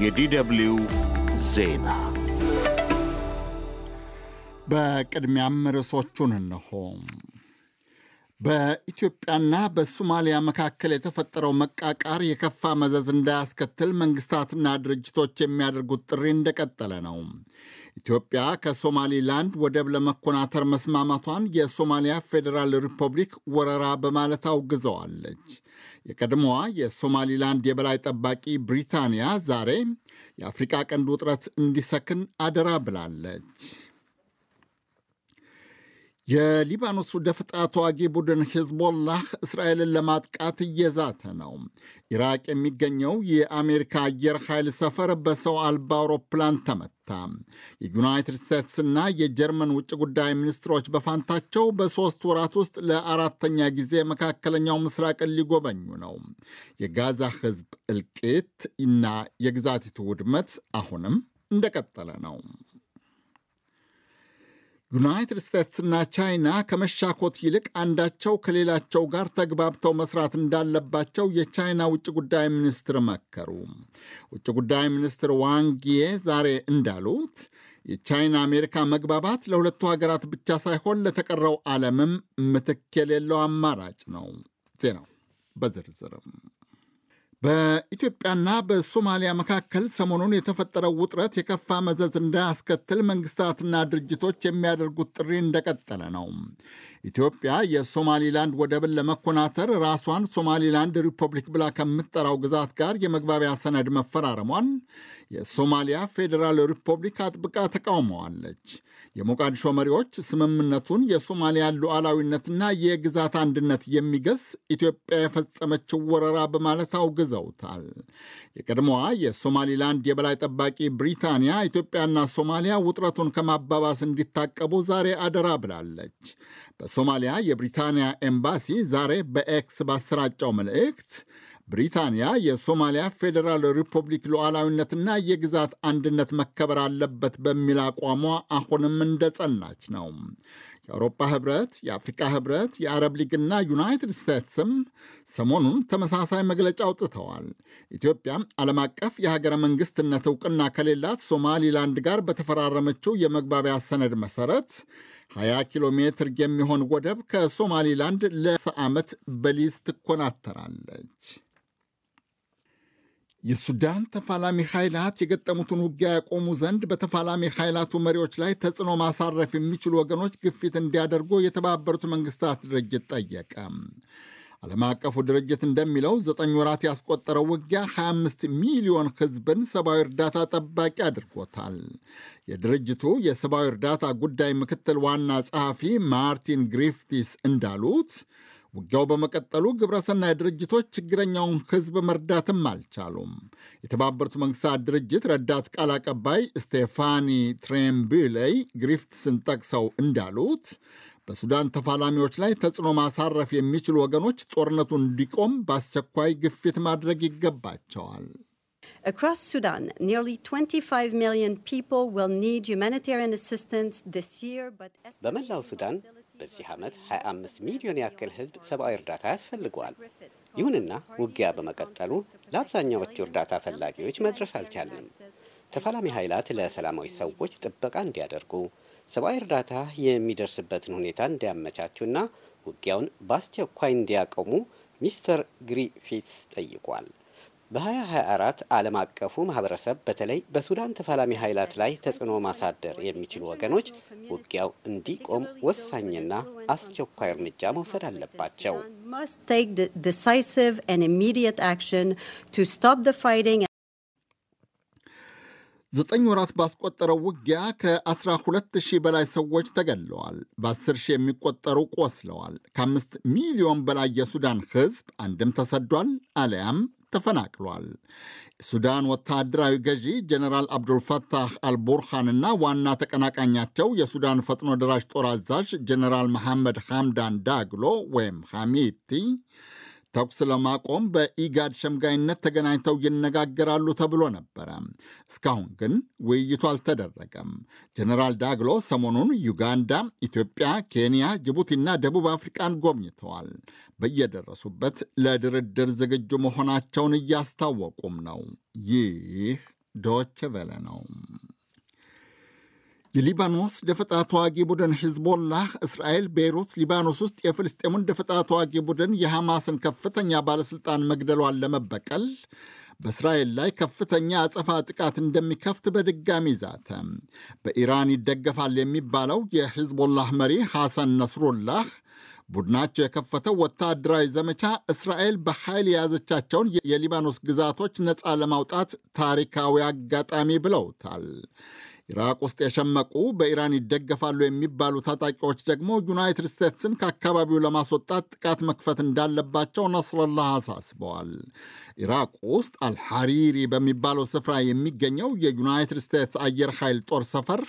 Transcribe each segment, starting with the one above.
የዲደብልዩ ዜና በቅድሚያም ርዕሶቹን እንሆ። በኢትዮጵያና በሶማሊያ መካከል የተፈጠረው መቃቃር የከፋ መዘዝ እንዳያስከትል መንግስታትና ድርጅቶች የሚያደርጉት ጥሪ እንደቀጠለ ነው። ኢትዮጵያ ከሶማሊላንድ ወደብ ለመኮናተር መስማማቷን የሶማሊያ ፌዴራል ሪፐብሊክ ወረራ በማለት አውግዘዋለች። የቀድሞዋ የሶማሊላንድ የበላይ ጠባቂ ብሪታንያ ዛሬ የአፍሪቃ ቀንድ ውጥረት እንዲሰክን አደራ ብላለች። የሊባኖሱ ደፍጣ ተዋጊ ቡድን ሂዝቦላህ እስራኤልን ለማጥቃት እየዛተ ነው። ኢራቅ የሚገኘው የአሜሪካ አየር ኃይል ሰፈር በሰው አልባ አውሮፕላን ተመታ። የዩናይትድ ስቴትስና የጀርመን ውጭ ጉዳይ ሚኒስትሮች በፋንታቸው በሦስት ወራት ውስጥ ለአራተኛ ጊዜ መካከለኛው ምስራቅን ሊጎበኙ ነው። የጋዛ ሕዝብ እልቂት እና የግዛቲቱ ውድመት አሁንም እንደቀጠለ ነው። ዩናይትድ ስቴትስና ቻይና ከመሻኮት ይልቅ አንዳቸው ከሌላቸው ጋር ተግባብተው መስራት እንዳለባቸው የቻይና ውጭ ጉዳይ ሚኒስትር መከሩ። ውጭ ጉዳይ ሚኒስትር ዋንጊዬ ዛሬ እንዳሉት የቻይና አሜሪካ መግባባት ለሁለቱ ሀገራት ብቻ ሳይሆን ለተቀረው ዓለምም ምትክ የሌለው አማራጭ ነው። ዜናው በዝርዝርም በኢትዮጵያና በሶማሊያ መካከል ሰሞኑን የተፈጠረው ውጥረት የከፋ መዘዝ እንዳያስከትል መንግስታትና ድርጅቶች የሚያደርጉት ጥሪ እንደቀጠለ ነው። ኢትዮጵያ የሶማሊላንድ ወደብን ለመኮናተር ራሷን ሶማሊላንድ ሪፐብሊክ ብላ ከምትጠራው ግዛት ጋር የመግባቢያ ሰነድ መፈራረሟን የሶማሊያ ፌዴራል ሪፐብሊክ አጥብቃ ተቃውመዋለች። የሞቃዲሾ መሪዎች ስምምነቱን የሶማሊያን ሉዓላዊነትና የግዛት አንድነት የሚገስ ኢትዮጵያ የፈጸመችው ወረራ በማለት አውግዘውታል። የቀድሞዋ የሶማሊላንድ የበላይ ጠባቂ ብሪታንያ ኢትዮጵያና ሶማሊያ ውጥረቱን ከማባባስ እንዲታቀቡ ዛሬ አደራ ብላለች። በሶማሊያ የብሪታንያ ኤምባሲ ዛሬ በኤክስ ባሰራጨው መልእክት ብሪታንያ የሶማሊያ ፌዴራል ሪፐብሊክ ሉዓላዊነትና የግዛት አንድነት መከበር አለበት በሚል አቋሟ አሁንም እንደጸናች ነው። የአውሮፓ ህብረት፣ የአፍሪካ ህብረት፣ የአረብ ሊግና ዩናይትድ ስቴትስም ሰሞኑን ተመሳሳይ መግለጫ አውጥተዋል። ኢትዮጵያ ዓለም አቀፍ የሀገረ መንግስትነት እውቅና ከሌላት ሶማሊላንድ ጋር በተፈራረመችው የመግባቢያ ሰነድ መሰረት 20 ኪሎ ሜትር የሚሆን ወደብ ከሶማሊላንድ ለዓመት በሊዝ ትኮናተራለች። የሱዳን ተፋላሚ ኃይላት የገጠሙትን ውጊያ ያቆሙ ዘንድ በተፋላሚ ኃይላቱ መሪዎች ላይ ተጽዕኖ ማሳረፍ የሚችሉ ወገኖች ግፊት እንዲያደርጉ የተባበሩት መንግስታት ድርጅት ጠየቀ። ዓለም አቀፉ ድርጅት እንደሚለው ዘጠኝ ወራት ያስቆጠረው ውጊያ 25 ሚሊዮን ሕዝብን ሰብአዊ እርዳታ ጠባቂ አድርጎታል። የድርጅቱ የሰብአዊ እርዳታ ጉዳይ ምክትል ዋና ጸሐፊ ማርቲን ግሪፍቲስ እንዳሉት ውጊያው በመቀጠሉ ግብረሰናይ ድርጅቶች ችግረኛውን ሕዝብ መርዳትም አልቻሉም። የተባበሩት መንግስታት ድርጅት ረዳት ቃል አቀባይ ስቴፋኒ ትሬምቢሌይ ግሪፍትስን ጠቅሰው እንዳሉት በሱዳን ተፋላሚዎች ላይ ተጽዕኖ ማሳረፍ የሚችሉ ወገኖች ጦርነቱ እንዲቆም በአስቸኳይ ግፊት ማድረግ ይገባቸዋል። Across Sudan, nearly 25 million people will need humanitarian assistance this year, but በመላው ሱዳን በዚህ ዓመት 25 ሚሊዮን ያክል ሕዝብ ሰብአዊ እርዳታ ያስፈልገዋል። ይሁንና ውጊያ በመቀጠሉ ለአብዛኛዎቹ እርዳታ ፈላጊዎች መድረስ አልቻልንም። ተፋላሚ ኃይላት ለሰላማዊ ሰዎች ጥበቃ እንዲያደርጉ፣ ሰብአዊ እርዳታ የሚደርስበትን ሁኔታ እንዲያመቻቹና ውጊያውን በአስቸኳይ እንዲያቆሙ ሚስተር ግሪፊትስ ጠይቋል። በ2024 ዓለም አቀፉ ማህበረሰብ በተለይ በሱዳን ተፋላሚ ኃይላት ላይ ተጽዕኖ ማሳደር የሚችሉ ወገኖች ውጊያው እንዲቆም ወሳኝና አስቸኳይ እርምጃ መውሰድ አለባቸው። ዘጠኝ ወራት ባስቆጠረው ውጊያ ከ12 ሺህ በላይ ሰዎች ተገድለዋል። በ10 ሺህ የሚቆጠሩ ቆስለዋል። ከአምስት ሚሊዮን በላይ የሱዳን ሕዝብ አንድም ተሰዷል አሊያም ተፈናቅሏል። ሱዳን ወታደራዊ ገዢ ጀኔራል አብዱልፈታህ አልቡርሃንና ዋና ተቀናቃኛቸው የሱዳን ፈጥኖ ደራሽ ጦር አዛዥ ጀኔራል መሐመድ ሐምዳን ዳግሎ ወይም ሐሚቲ ተኩስ ለማቆም በኢጋድ ሸምጋይነት ተገናኝተው ይነጋገራሉ ተብሎ ነበረ። እስካሁን ግን ውይይቱ አልተደረገም። ጀኔራል ዳግሎ ሰሞኑን ዩጋንዳ፣ ኢትዮጵያ፣ ኬንያ፣ ጅቡቲና ደቡብ አፍሪቃን ጎብኝተዋል። በየደረሱበት ለድርድር ዝግጁ መሆናቸውን እያስታወቁም ነው። ይህ ዶች ቬለ ነው። የሊባኖስ ደፈጣ ተዋጊ ቡድን ሂዝቦላህ እስራኤል ቤይሩት ሊባኖስ ውስጥ የፍልስጤሙን ደፈጣ ተዋጊ ቡድን የሐማስን ከፍተኛ ባለሥልጣን መግደሏን ለመበቀል በእስራኤል ላይ ከፍተኛ አጸፋ ጥቃት እንደሚከፍት በድጋሚ ዛተ። በኢራን ይደገፋል የሚባለው የሂዝቦላህ መሪ ሐሰን ነስሩላህ ቡድናቸው የከፈተው ወታደራዊ ዘመቻ እስራኤል በኃይል የያዘቻቸውን የሊባኖስ ግዛቶች ነፃ ለማውጣት ታሪካዊ አጋጣሚ ብለውታል። ኢራቅ ውስጥ የሸመቁ በኢራን ይደገፋሉ የሚባሉ ታጣቂዎች ደግሞ ዩናይትድ ስቴትስን ከአካባቢው ለማስወጣት ጥቃት መክፈት እንዳለባቸው ነስረላህ አሳስበዋል። ኢራቅ ውስጥ አልሐሪሪ በሚባለው ስፍራ የሚገኘው የዩናይትድ ስቴትስ አየር ኃይል ጦር ሰፈር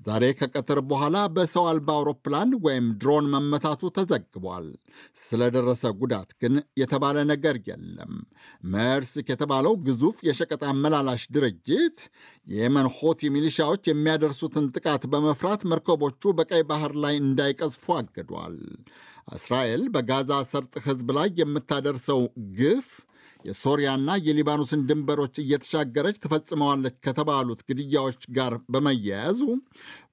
ዛሬ ከቀትር በኋላ በሰው አልባ አውሮፕላን ወይም ድሮን መመታቱ ተዘግቧል። ስለደረሰ ጉዳት ግን የተባለ ነገር የለም። መርስክ የተባለው ግዙፍ የሸቀጥ አመላላሽ ድርጅት የየመን ሆቲ ሚሊሻዎች የሚያደርሱትን ጥቃት በመፍራት መርከቦቹ በቀይ ባህር ላይ እንዳይቀዝፉ አግዷል። እስራኤል በጋዛ ሰርጥ ሕዝብ ላይ የምታደርሰው ግፍ የሶሪያና የሊባኖስን ድንበሮች እየተሻገረች ትፈጽመዋለች ከተባሉት ግድያዎች ጋር በመያያዙ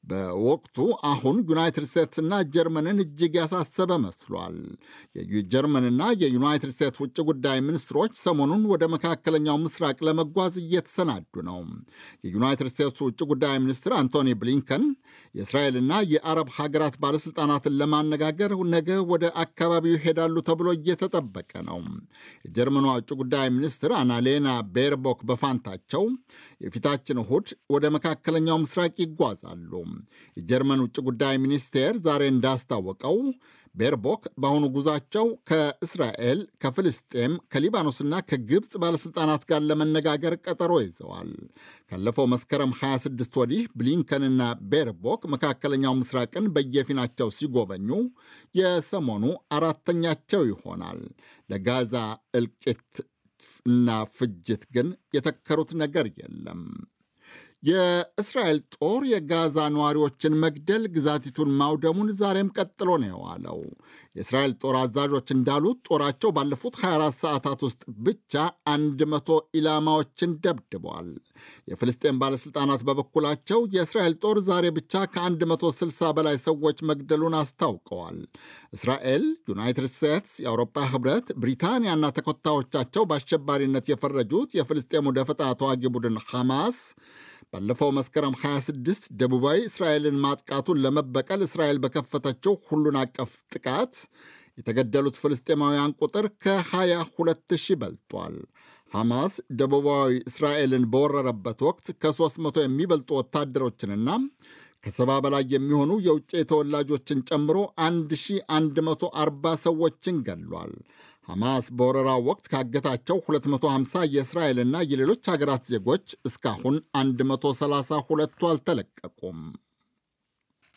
በወቅቱ አሁን ዩናይትድ ስቴትስና ጀርመንን እጅግ ያሳሰበ መስሏል። የጀርመንና የዩናይትድ ስቴትስ ውጭ ጉዳይ ሚኒስትሮች ሰሞኑን ወደ መካከለኛው ምስራቅ ለመጓዝ እየተሰናዱ ነው። የዩናይትድ ስቴትስ ውጭ ጉዳይ ሚኒስትር አንቶኒ ብሊንከን የእስራኤልና የአረብ ሀገራት ባለሥልጣናትን ለማነጋገር ነገ ወደ አካባቢው ይሄዳሉ ተብሎ እየተጠበቀ ነው። የጀርመኗ ውጭ ጉዳይ ሚኒስትር አናሌና ቤርቦክ በፋንታቸው የፊታችን እሁድ ወደ መካከለኛው ምስራቅ ይጓዛሉ። የጀርመን ውጭ ጉዳይ ሚኒስቴር ዛሬ እንዳስታወቀው ቤርቦክ በአሁኑ ጉዟቸው ከእስራኤል፣ ከፍልስጤም፣ ከሊባኖስና ከግብፅ ባለሥልጣናት ጋር ለመነጋገር ቀጠሮ ይዘዋል። ካለፈው መስከረም 26 ወዲህ ብሊንከንና ቤርቦክ መካከለኛው ምስራቅን በየፊናቸው ሲጎበኙ የሰሞኑ አራተኛቸው ይሆናል። ለጋዛ እልቂት እና ፍጅት ግን የተከሩት ነገር የለም። የእስራኤል ጦር የጋዛ ነዋሪዎችን መግደል ግዛቲቱን ማውደሙን ዛሬም ቀጥሎ ነው የዋለው። የእስራኤል ጦር አዛዦች እንዳሉት ጦራቸው ባለፉት 24 ሰዓታት ውስጥ ብቻ 100 ኢላማዎችን ደብድቧል። የፍልስጤን ባለሥልጣናት በበኩላቸው የእስራኤል ጦር ዛሬ ብቻ ከ160 በላይ ሰዎች መግደሉን አስታውቀዋል። እስራኤል፣ ዩናይትድ ስቴትስ፣ የአውሮፓ ኅብረት፣ ብሪታንያና ተከታዮቻቸው በአሸባሪነት የፈረጁት የፍልስጤሙ ደፈጣ ተዋጊ ቡድን ሐማስ ባለፈው መስከረም 26 ደቡባዊ እስራኤልን ማጥቃቱን ለመበቀል እስራኤል በከፈተችው ሁሉን አቀፍ ጥቃት የተገደሉት ፍልስጤማውያን ቁጥር ከ22 ሺህ በልጧል። ሐማስ ደቡባዊ እስራኤልን በወረረበት ወቅት ከ300 የሚበልጡ ወታደሮችንና ከሰባ በላይ የሚሆኑ የውጭ ተወላጆችን ጨምሮ 1140 ሰዎችን ገድሏል። ሐማስ በወረራው ወቅት ካገታቸው 250 የእስራኤልና የሌሎች ሀገራት ዜጎች እስካሁን 132ቱ አልተለቀቁም።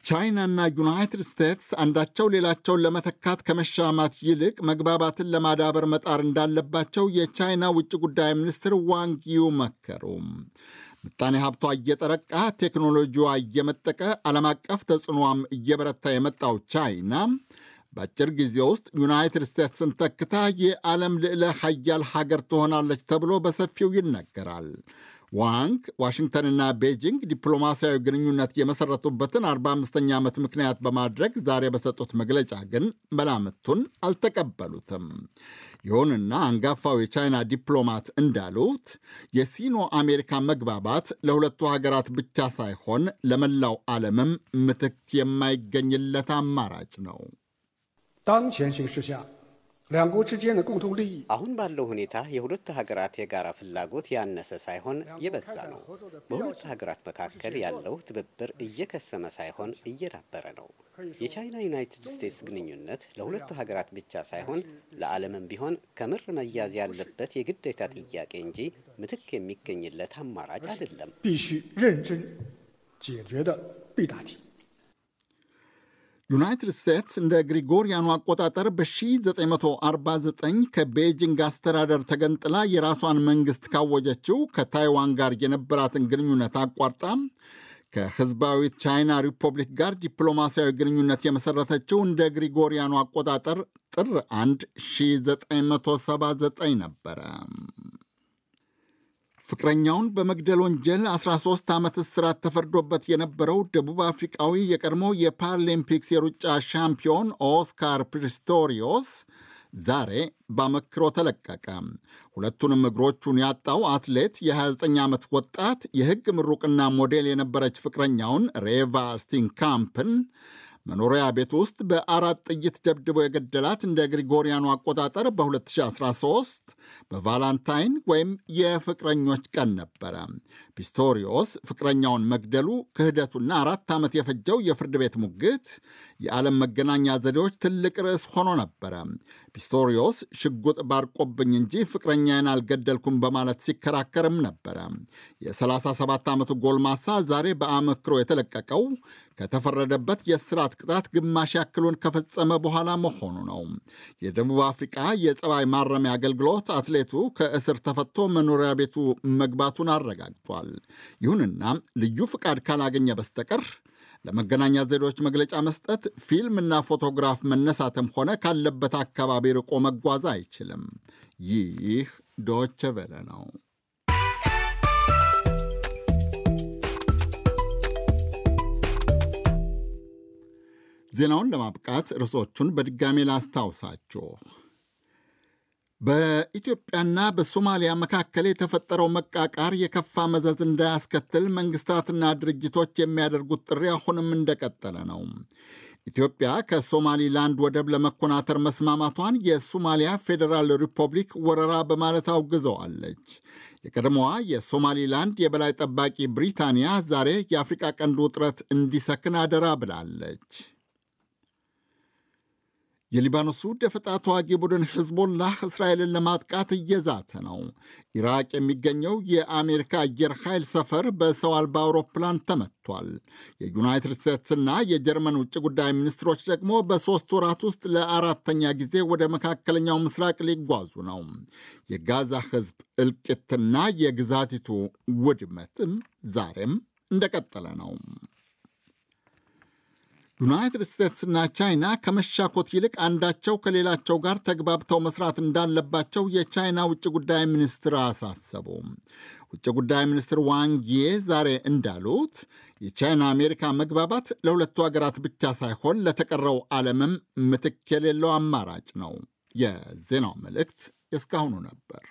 ቻይናና ዩናይትድ ስቴትስ አንዳቸው ሌላቸውን ለመተካት ከመሻማት ይልቅ መግባባትን ለማዳበር መጣር እንዳለባቸው የቻይና ውጭ ጉዳይ ሚኒስትር ዋንግ ዩ መከሩ። ምጣኔ ሀብቷ እየጠረቃ ቴክኖሎጂዋ እየመጠቀ ዓለም አቀፍ ተጽዕኖዋም እየበረታ የመጣው ቻይና በአጭር ጊዜ ውስጥ ዩናይትድ ስቴትስን ተክታ የዓለም ልዕለ ሀያል ሀገር ትሆናለች ተብሎ በሰፊው ይነገራል። ዋንግ ዋሽንግተንና ቤጂንግ ዲፕሎማሲያዊ ግንኙነት የመሠረቱበትን 45ኛ ዓመት ምክንያት በማድረግ ዛሬ በሰጡት መግለጫ ግን መላምቱን አልተቀበሉትም። ይሁንና አንጋፋው የቻይና ዲፕሎማት እንዳሉት የሲኖ አሜሪካ መግባባት ለሁለቱ ሀገራት ብቻ ሳይሆን ለመላው ዓለምም ምትክ የማይገኝለት አማራጭ ነው። አሁን ባለው ሁኔታ የሁለት ሀገራት የጋራ ፍላጎት ያነሰ ሳይሆን የበዛ ነው። በሁለት ሀገራት መካከል ያለው ትብብር እየከሰመ ሳይሆን እየዳበረ ነው። የቻይና ዩናይትድ ስቴትስ ግንኙነት ለሁለቱ ሀገራት ብቻ ሳይሆን ለዓለምም ቢሆን ከምር መያዝ ያለበት የግዴታ ጥያቄ እንጂ ምትክ የሚገኝለት አማራጭ አይደለም። ዩናይትድ ስቴትስ እንደ ግሪጎሪያኑ አቆጣጠር በ1949 ከቤጂንግ አስተዳደር ተገንጥላ የራሷን መንግሥት ካወጀችው ከታይዋን ጋር የነበራትን ግንኙነት አቋርጣ ከሕዝባዊት ቻይና ሪፐብሊክ ጋር ዲፕሎማሲያዊ ግንኙነት የመሠረተችው እንደ ግሪጎሪያኑ አቆጣጠር ጥር 1 1979 ነበረ። ፍቅረኛውን በመግደል ወንጀል 13 ዓመት እስራት ተፈርዶበት የነበረው ደቡብ አፍሪቃዊ የቀድሞ የፓራሊምፒክስ የሩጫ ሻምፒዮን ኦስካር ፒስቶሪዮስ ዛሬ በአመክሮ ተለቀቀ። ሁለቱንም እግሮቹን ያጣው አትሌት የ29 ዓመት ወጣት የሕግ ምሩቅና ሞዴል የነበረች ፍቅረኛውን ሬቫ ስቲንካምፕን መኖሪያ ቤት ውስጥ በአራት ጥይት ደብድቦ የገደላት እንደ ግሪጎሪያኑ አቆጣጠር በ2013 በቫላንታይን ወይም የፍቅረኞች ቀን ነበረ። ፒስቶሪዮስ ፍቅረኛውን መግደሉ ክህደቱና አራት ዓመት የፈጀው የፍርድ ቤት ሙግት የዓለም መገናኛ ዘዴዎች ትልቅ ርዕስ ሆኖ ነበረ። ፒስቶሪዮስ ሽጉጥ ባርቆብኝ እንጂ ፍቅረኛዬን አልገደልኩም በማለት ሲከራከርም ነበረ። የ37 ዓመቱ ጎልማሳ ዛሬ በአመክሮ የተለቀቀው ከተፈረደበት የእስራት ቅጣት ግማሽ ያክሉን ከፈጸመ በኋላ መሆኑ ነው። የደቡብ አፍሪቃ የጸባይ ማረሚያ አገልግሎት አትሌቱ ከእስር ተፈቶ መኖሪያ ቤቱ መግባቱን አረጋግጧል። ይሁንና ልዩ ፍቃድ ካላገኘ በስተቀር ለመገናኛ ዘዴዎች መግለጫ መስጠት፣ ፊልምና ፎቶግራፍ መነሳትም ሆነ ካለበት አካባቢ ርቆ መጓዝ አይችልም። ይህ ዶቸ ቬለ ነው። ዜናውን ለማብቃት ርዕሶቹን በድጋሜ ላስታውሳችሁ። በኢትዮጵያና በሶማሊያ መካከል የተፈጠረው መቃቃር የከፋ መዘዝ እንዳያስከትል መንግስታትና ድርጅቶች የሚያደርጉት ጥሪ አሁንም እንደቀጠለ ነው። ኢትዮጵያ ከሶማሊላንድ ወደብ ለመኮናተር መስማማቷን የሶማሊያ ፌዴራል ሪፐብሊክ ወረራ በማለት አውግዘዋለች። የቀድሞዋ የሶማሊላንድ የበላይ ጠባቂ ብሪታንያ ዛሬ የአፍሪቃ ቀንድ ውጥረት እንዲሰክን አደራ ብላለች። የሊባኖሱ ደፈጣ ተዋጊ ቡድን ሕዝቦላህ እስራኤልን ለማጥቃት እየዛተ ነው። ኢራቅ የሚገኘው የአሜሪካ አየር ኃይል ሰፈር በሰው አልባ አውሮፕላን ተመቷል። የዩናይትድ ስቴትስና የጀርመን ውጭ ጉዳይ ሚኒስትሮች ደግሞ በሦስት ወራት ውስጥ ለአራተኛ ጊዜ ወደ መካከለኛው ምስራቅ ሊጓዙ ነው። የጋዛ ሕዝብ እልቂትና የግዛቲቱ ውድመትም ዛሬም እንደቀጠለ ነው። ዩናይትድ ስቴትስና ቻይና ከመሻኮት ይልቅ አንዳቸው ከሌላቸው ጋር ተግባብተው መስራት እንዳለባቸው የቻይና ውጭ ጉዳይ ሚኒስትር አሳሰቡ። ውጭ ጉዳይ ሚኒስትር ዋንጊ ዛሬ እንዳሉት የቻይና አሜሪካ መግባባት ለሁለቱ ሀገራት ብቻ ሳይሆን ለተቀረው ዓለምም ምትክ የሌለው አማራጭ ነው። የዜናው መልእክት የእስካሁኑ ነበር።